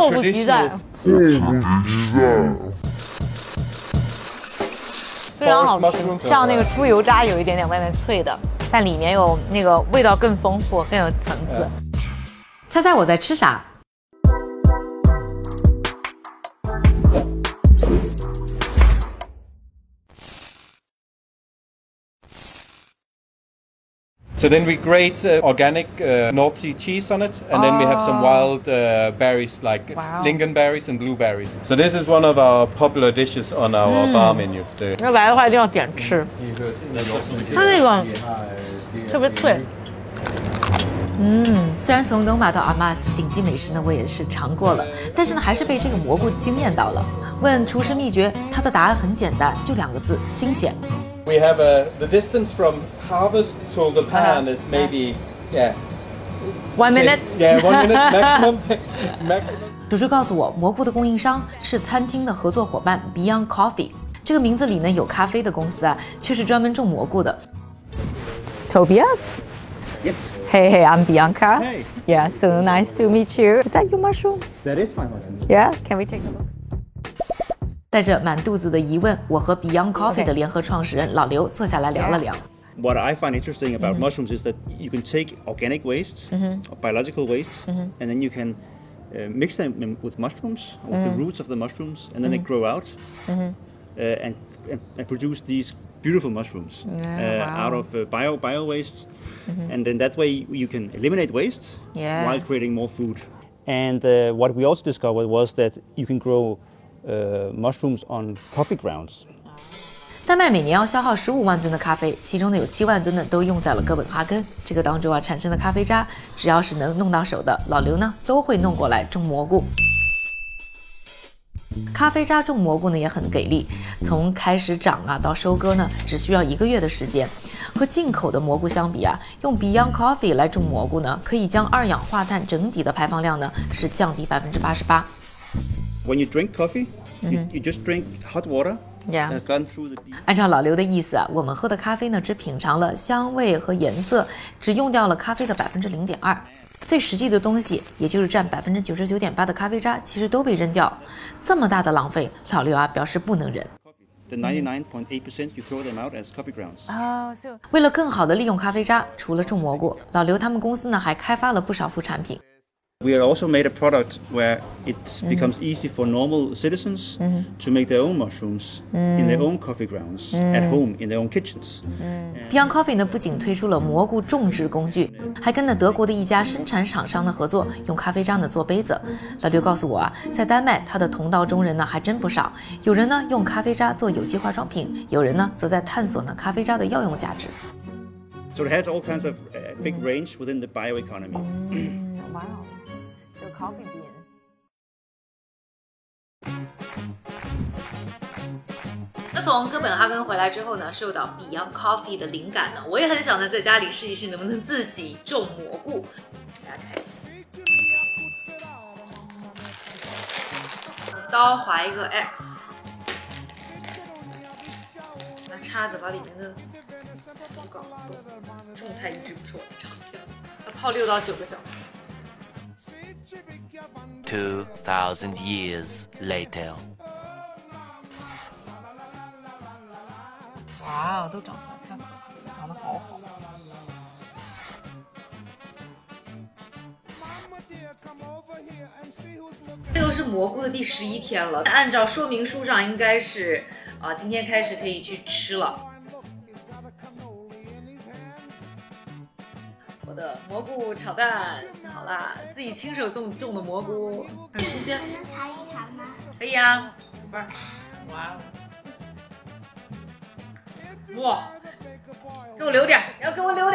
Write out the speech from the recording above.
迫不及待，非常好吃，像那个猪油渣有一点点外面脆的，但里面有那个味道更丰富，更有层次。猜猜我在吃啥 ？So then we grate uh, organic uh, North Sea cheese on it, and then we have some wild uh, berries like Wow. lingonberries and blueberries. So this is one of our popular dishes on our bar menu. The- 要来的话一定要点吃，它那个特别脆。虽然从 Noma 到 Amas 顶级美食呢，我也是尝过了，但是呢，还是被这个蘑菇惊艳到了。问厨师秘诀，他的答案很简单，就两个字：新鲜。 We have a, the distance from harvest to the pan is maybe yeah One minute， yeah one minute maximum maximum. 主厨告诉我，蘑菇的供应商是餐厅的合作伙伴 Beyond Coffee。这个名字里呢有咖啡的公司啊，却是专门种蘑菇的。 Tobias。 Yes, Hey, hey, I'm Bianca. Hey. Yeah, so nice to meet you. Is that your mushroom? that is my mushroom. Yeah, can we take a look? 带着满肚子的疑问，我和 Beyond Coffee OK 的联合创始人老刘坐下来聊了聊。 What I find interesting about mushrooms is that you can take organic wastes, or biological wastes, and then you can uh, mix them in- with mushrooms, with the roots of the mushrooms, and then they grow out uh, and, and, and produce these beautiful mushrooms uh, out of uh, bio bio wastes, and then that way you can eliminate wastes Yeah. while creating more food. And uh, what we also discovered was that you can grow uh, mushrooms on coffee grounds. 丹麦每年要消耗十五万吨的咖啡，其中呢有七万吨呢都用在了哥本哈根。这个当中啊产生的咖啡渣，只要是能弄到手的，老刘呢都会弄过来种蘑菇。咖啡渣种蘑菇呢也很给力，从开始长啊到收割呢只需要一个月的时间。和进口的蘑菇相比啊，用 Beyond Coffee 来种蘑菇呢，可以将二氧化碳整体的排放量呢是降低百分之八十八。When you drink coffee, you, you just drink hot water Yeah. that has gone through the 按照老刘的意思啊，我们喝的咖啡呢，只品尝了香味和颜色，只用掉了咖啡的百分之零点二。最实际的东西，也就是占百分之九十九点八的咖啡渣，其实都被扔掉。这么大的浪费，老刘啊表示不能忍。The 99.8% you throw them out as coffee grounds. 哦、so 为了更好的利用咖啡渣，除了种蘑菇，老刘他们公司呢还开发了不少副产品。We also made a product where it becomes easy for normal citizens to make their own mushrooms in their own coffee grounds at home in their own kitchens. Beyond Coffee 呢不仅推出了蘑菇种植工具，还跟了德国的一家生产厂商的合作，用咖啡渣呢做杯子。老刘告诉我啊，在丹麦他的同道中人呢还真不少，有人呢用咖啡渣做有机化妆品，有人呢则在探索呢咖啡渣的药用价值。 So it has all kinds of uh, big range within the bioeconomy. wow. Coffee bean. 那从哥本哈根回来之后呢，受到 Beyond Coffee 的灵感呢，我也很想呢在家里试一试能不能自己种蘑菇。大家看一下，刀划一个 X，拿叉子把里面的土搞松。种菜一直不是我的长项，要泡六到九个小时。2,000 years later. 哇，都长出来，太可怕了，长得好好。这个是蘑菇的第十一天了，按照说明书上应该是，啊、今天开始可以去吃了。我的蘑菇炒蛋。好啦，自己亲手种种的蘑菇，很新鲜。能尝一尝吗？可以啊，不是，哇哦，哇，给我留点你，要给我留